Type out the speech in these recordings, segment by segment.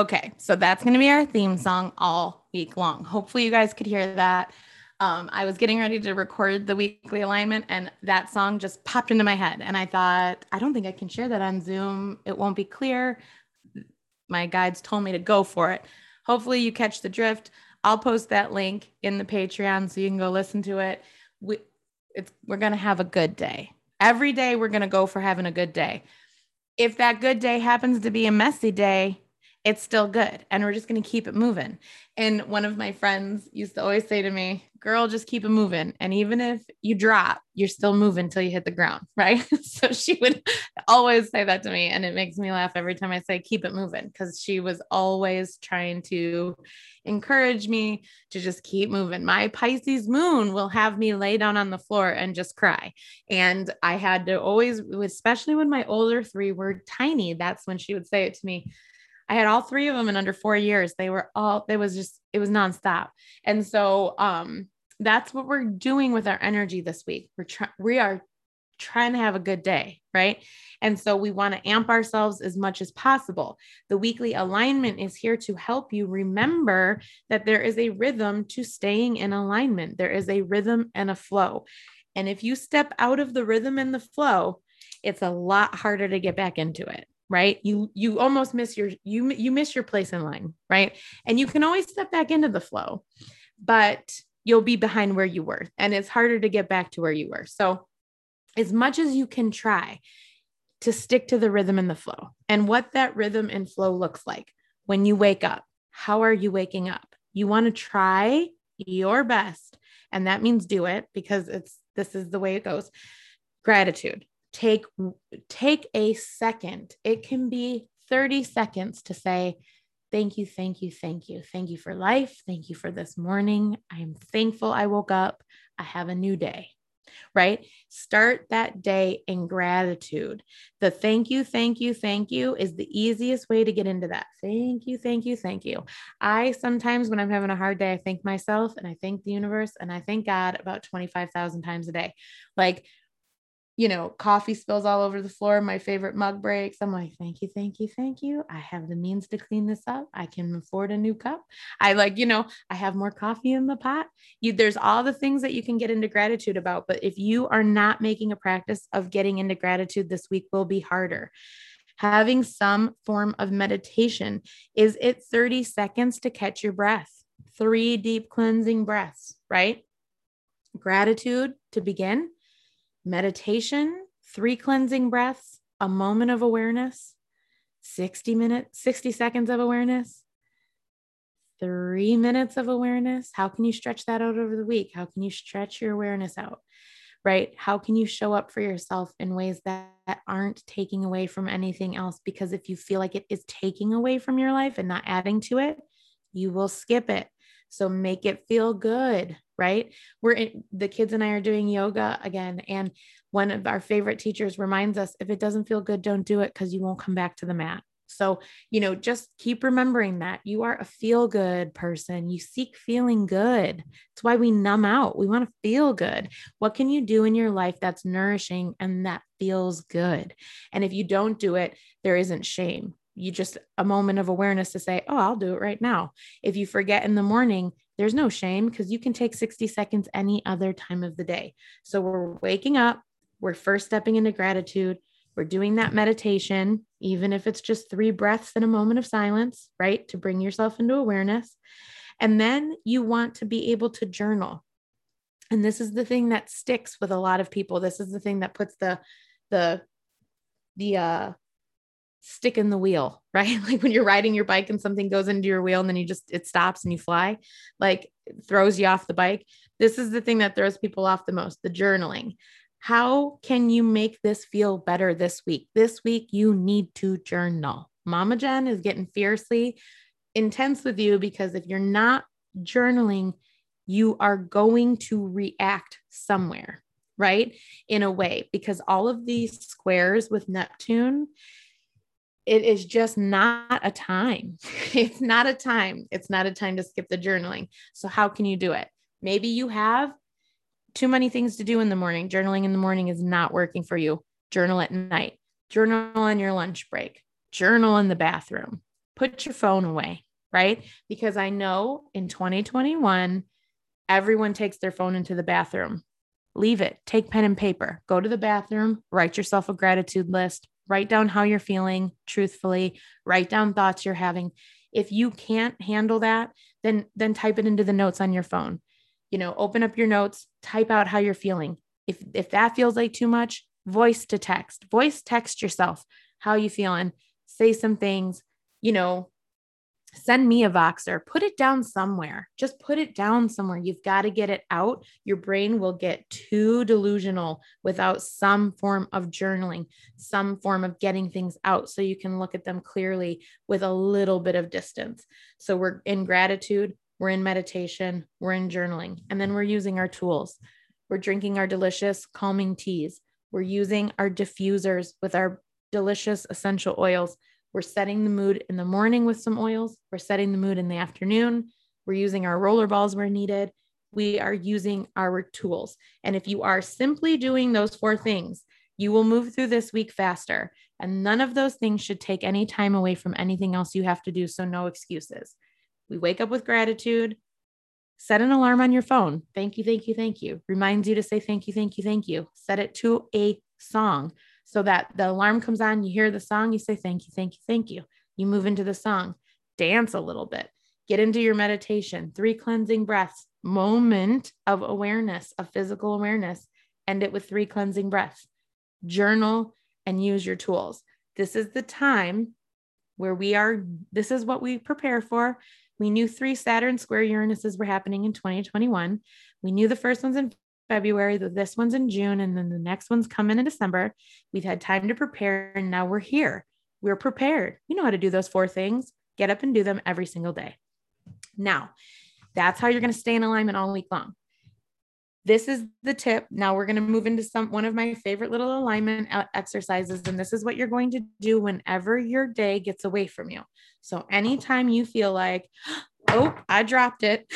Okay, so that's going to be our theme song all week long. Hopefully, you guys could hear that. Um, I was getting ready to record the weekly alignment, and that song just popped into my head. And I thought, I don't think I can share that on Zoom. It won't be clear. My guides told me to go for it. Hopefully, you catch the drift. I'll post that link in the Patreon so you can go listen to it. We, we're going to have a good day. Every day, we're going to go for having a good day. If that good day happens to be a messy day, it's still good. And we're just going to keep it moving. And one of my friends used to always say to me, girl, just keep it moving. And even if you drop, you're still moving until you hit the ground. Right. so she would always say that to me. And it makes me laugh every time I say, keep it moving, because she was always trying to encourage me to just keep moving. My Pisces moon will have me lay down on the floor and just cry. And I had to always, especially when my older three were tiny, that's when she would say it to me I had all three of them in under four years. They were all, it was just, it was nonstop. And so um, that's what we're doing with our energy this week. We're trying, we are trying to have a good day, right? And so we want to amp ourselves as much as possible. The weekly alignment is here to help you remember that there is a rhythm to staying in alignment. There is a rhythm and a flow. And if you step out of the rhythm and the flow, it's a lot harder to get back into it right? You you almost miss your you you miss your place in line right? And you can always step back into the flow but you'll be behind where you were and it's harder to get back to where you were. So as much as you can try to stick to the rhythm and the flow and what that rhythm and flow looks like when you wake up how are you waking up? You want to try your best and that means do it because it's this is the way it goes. Gratitude take take a second. It can be 30 seconds to say thank you thank you thank you. Thank you for life. Thank you for this morning. I'm thankful i woke up. I have a new day. Right? Start that day in gratitude. The thank you thank you thank you is the easiest way to get into that. Thank you thank you thank you. I sometimes when i'm having a hard day i thank myself and i thank the universe and i thank god about 25000 times a day. Like you know, coffee spills all over the floor. My favorite mug breaks. I'm like, thank you, thank you, thank you. I have the means to clean this up. I can afford a new cup. I like, you know, I have more coffee in the pot. You, there's all the things that you can get into gratitude about. But if you are not making a practice of getting into gratitude this week, will be harder. Having some form of meditation is it 30 seconds to catch your breath, three deep cleansing breaths, right? Gratitude to begin meditation, three cleansing breaths, a moment of awareness, 60 minutes, 60 seconds of awareness, three minutes of awareness. How can you stretch that out over the week? How can you stretch your awareness out? Right? How can you show up for yourself in ways that, that aren't taking away from anything else? Because if you feel like it is taking away from your life and not adding to it, you will skip it. So make it feel good, right? We're in, the kids and I are doing yoga again. And one of our favorite teachers reminds us if it doesn't feel good, don't do it because you won't come back to the mat. So, you know, just keep remembering that you are a feel good person. You seek feeling good. It's why we numb out. We want to feel good. What can you do in your life that's nourishing and that feels good? And if you don't do it, there isn't shame you just a moment of awareness to say, Oh, I'll do it right now. If you forget in the morning, there's no shame because you can take 60 seconds any other time of the day. So we're waking up, we're first stepping into gratitude, we're doing that meditation, even if it's just three breaths and a moment of silence, right? To bring yourself into awareness. And then you want to be able to journal. And this is the thing that sticks with a lot of people. This is the thing that puts the, the, the, uh, stick in the wheel, right? Like when you're riding your bike and something goes into your wheel and then you just it stops and you fly, like throws you off the bike. This is the thing that throws people off the most, the journaling. How can you make this feel better this week? This week you need to journal. Mama Jen is getting fiercely intense with you because if you're not journaling, you are going to react somewhere, right? In a way, because all of these squares with Neptune it is just not a time. it's not a time. It's not a time to skip the journaling. So, how can you do it? Maybe you have too many things to do in the morning. Journaling in the morning is not working for you. Journal at night, journal on your lunch break, journal in the bathroom. put your phone away, right? Because I know in 2021, everyone takes their phone into the bathroom. Leave it, take pen and paper, go to the bathroom, write yourself a gratitude list, write down how you're feeling truthfully, write down thoughts you're having. If you can't handle that, then then type it into the notes on your phone. You know, open up your notes, type out how you're feeling. If if that feels like too much, voice to text. Voice text yourself how you feeling. Say some things, you know, send me a Voxer, put it down somewhere. Just put it down somewhere. You've got to get it out. Your brain will get too delusional without some form of journaling, some form of getting things out so you can look at them clearly with a little bit of distance. So we're in gratitude, we're in meditation, we're in journaling, and then we're using our tools. We're drinking our delicious calming teas. We're using our diffusers with our delicious essential oils we're setting the mood in the morning with some oils. We're setting the mood in the afternoon. We're using our roller balls where needed. We are using our tools. And if you are simply doing those four things, you will move through this week faster. And none of those things should take any time away from anything else you have to do. So, no excuses. We wake up with gratitude. Set an alarm on your phone. Thank you, thank you, thank you. Reminds you to say thank you, thank you, thank you. Set it to a song so that the alarm comes on, you hear the song, you say, Thank you, thank you, thank you. You move into the song, dance a little bit, get into your meditation, three cleansing breaths, moment of awareness, of physical awareness, end it with three cleansing breaths, journal and use your tools. This is the time where we are, this is what we prepare for. We knew three Saturn square Uranuses were happening in 2021. We knew the first one's in February, this one's in June, and then the next one's coming in December. We've had time to prepare, and now we're here. We're prepared. You know how to do those four things. Get up and do them every single day. Now, that's how you're going to stay in alignment all week long. This is the tip. Now we're going to move into some one of my favorite little alignment uh, exercises and this is what you're going to do whenever your day gets away from you. So anytime you feel like oh, I dropped it.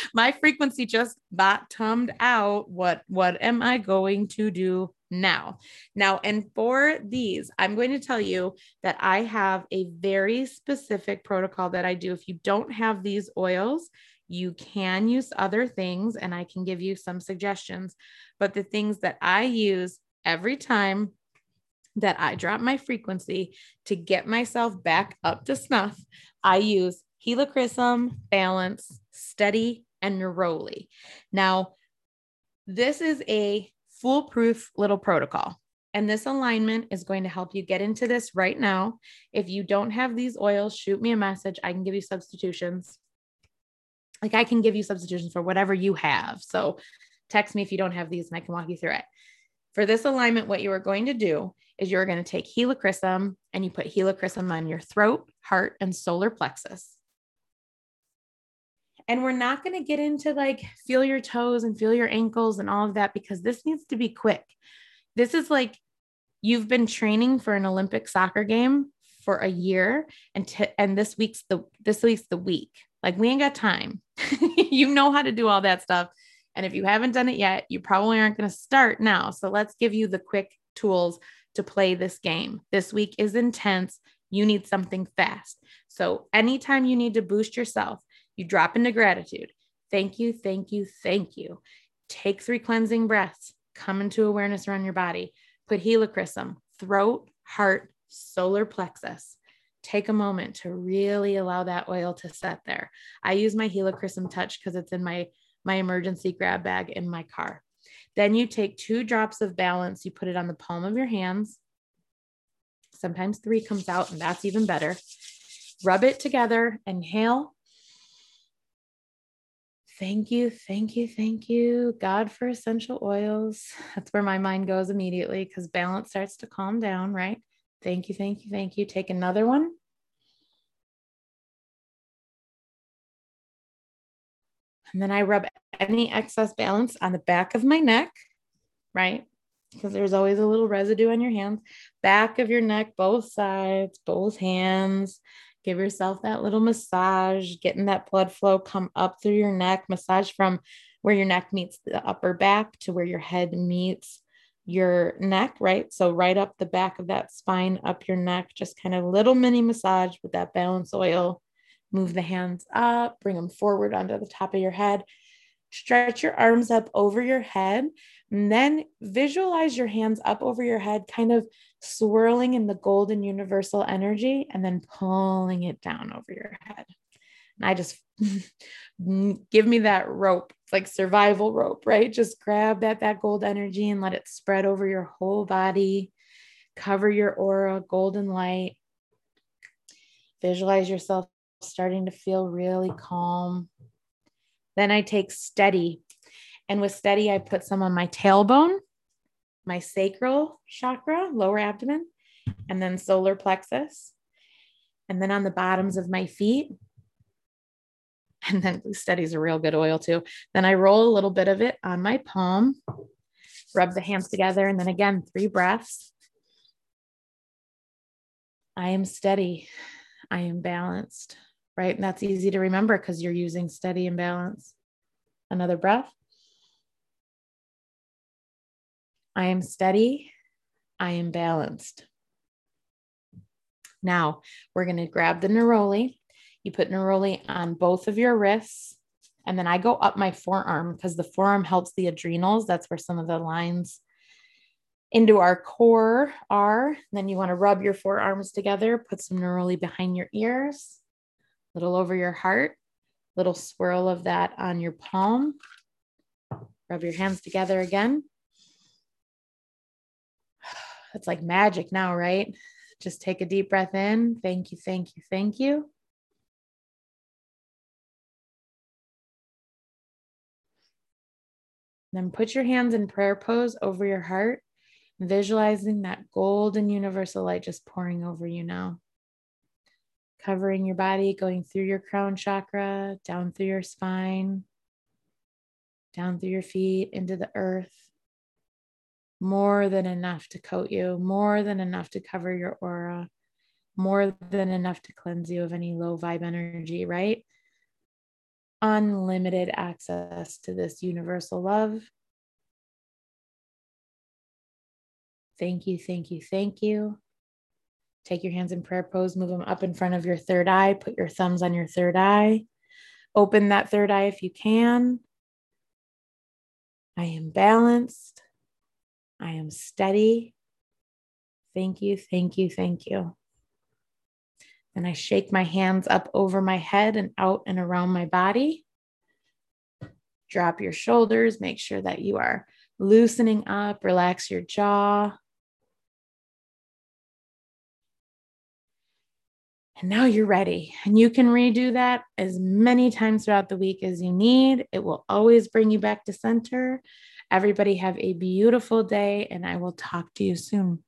My frequency just bottomed out. What what am I going to do now? Now, and for these, I'm going to tell you that I have a very specific protocol that I do. If you don't have these oils, you can use other things and I can give you some suggestions. But the things that I use every time that I drop my frequency to get myself back up to snuff, I use Helichrysum, Balance, Steady, and Neroli. Now, this is a foolproof little protocol. And this alignment is going to help you get into this right now. If you don't have these oils, shoot me a message. I can give you substitutions. Like I can give you substitutions for whatever you have. So text me if you don't have these and I can walk you through it. For this alignment, what you are going to do is you're going to take helichrysum and you put helichrysum on your throat, heart, and solar plexus. And we're not going to get into like feel your toes and feel your ankles and all of that because this needs to be quick. This is like you've been training for an Olympic soccer game for a year and t- and this week's the this week's the week. Like we ain't got time. you know how to do all that stuff. And if you haven't done it yet, you probably aren't going to start now. So let's give you the quick tools to play this game. This week is intense. You need something fast. So anytime you need to boost yourself, you drop into gratitude. Thank you, thank you, thank you. Take three cleansing breaths. Come into awareness around your body. Put helichrysum, throat, heart, solar plexus. Take a moment to really allow that oil to set there. I use my helichrysum touch because it's in my my emergency grab bag in my car. Then you take two drops of balance, you put it on the palm of your hands. Sometimes three comes out, and that's even better. Rub it together, inhale, Thank you, thank you, thank you, God, for essential oils. That's where my mind goes immediately because balance starts to calm down, right? Thank you, thank you, thank you. Take another one. And then I rub any excess balance on the back of my neck, right? Because there's always a little residue on your hands, back of your neck, both sides, both hands. Give yourself that little massage, getting that blood flow come up through your neck, massage from where your neck meets the upper back to where your head meets your neck, right? So, right up the back of that spine, up your neck, just kind of little mini massage with that balance oil. Move the hands up, bring them forward onto the top of your head. Stretch your arms up over your head, and then visualize your hands up over your head, kind of swirling in the golden universal energy, and then pulling it down over your head. And I just give me that rope, like survival rope, right? Just grab that that gold energy and let it spread over your whole body. Cover your aura, golden light. Visualize yourself starting to feel really calm. Then I take steady. And with steady, I put some on my tailbone, my sacral chakra, lower abdomen, and then solar plexus. And then on the bottoms of my feet, and then Steady is a real good oil too. Then I roll a little bit of it on my palm, rub the hands together, and then again, three breaths. I am steady. I am balanced, right? And that's easy to remember because you're using steady and balance. Another breath. I am steady. I am balanced. Now we're going to grab the neroli you put neroli on both of your wrists. And then I go up my forearm because the forearm helps the adrenals. That's where some of the lines into our core are. Then you want to rub your forearms together, put some neroli behind your ears, little over your heart, little swirl of that on your palm. Rub your hands together again. It's like magic now, right? Just take a deep breath in. Thank you, thank you, thank you. Then put your hands in prayer pose over your heart, visualizing that golden universal light just pouring over you now. Covering your body, going through your crown chakra, down through your spine, down through your feet, into the earth. More than enough to coat you, more than enough to cover your aura, more than enough to cleanse you of any low vibe energy, right? unlimited access to this universal love. Thank you, thank you, thank you. Take your hands in prayer pose, move them up in front of your third eye, put your thumbs on your third eye. Open that third eye if you can. I am balanced. I am steady. Thank you, thank you, thank you. And I shake my hands up over my head and out and around my body. Drop your shoulders, make sure that you are loosening up, relax your jaw. And now you're ready. And you can redo that as many times throughout the week as you need. It will always bring you back to center. Everybody have a beautiful day, and I will talk to you soon.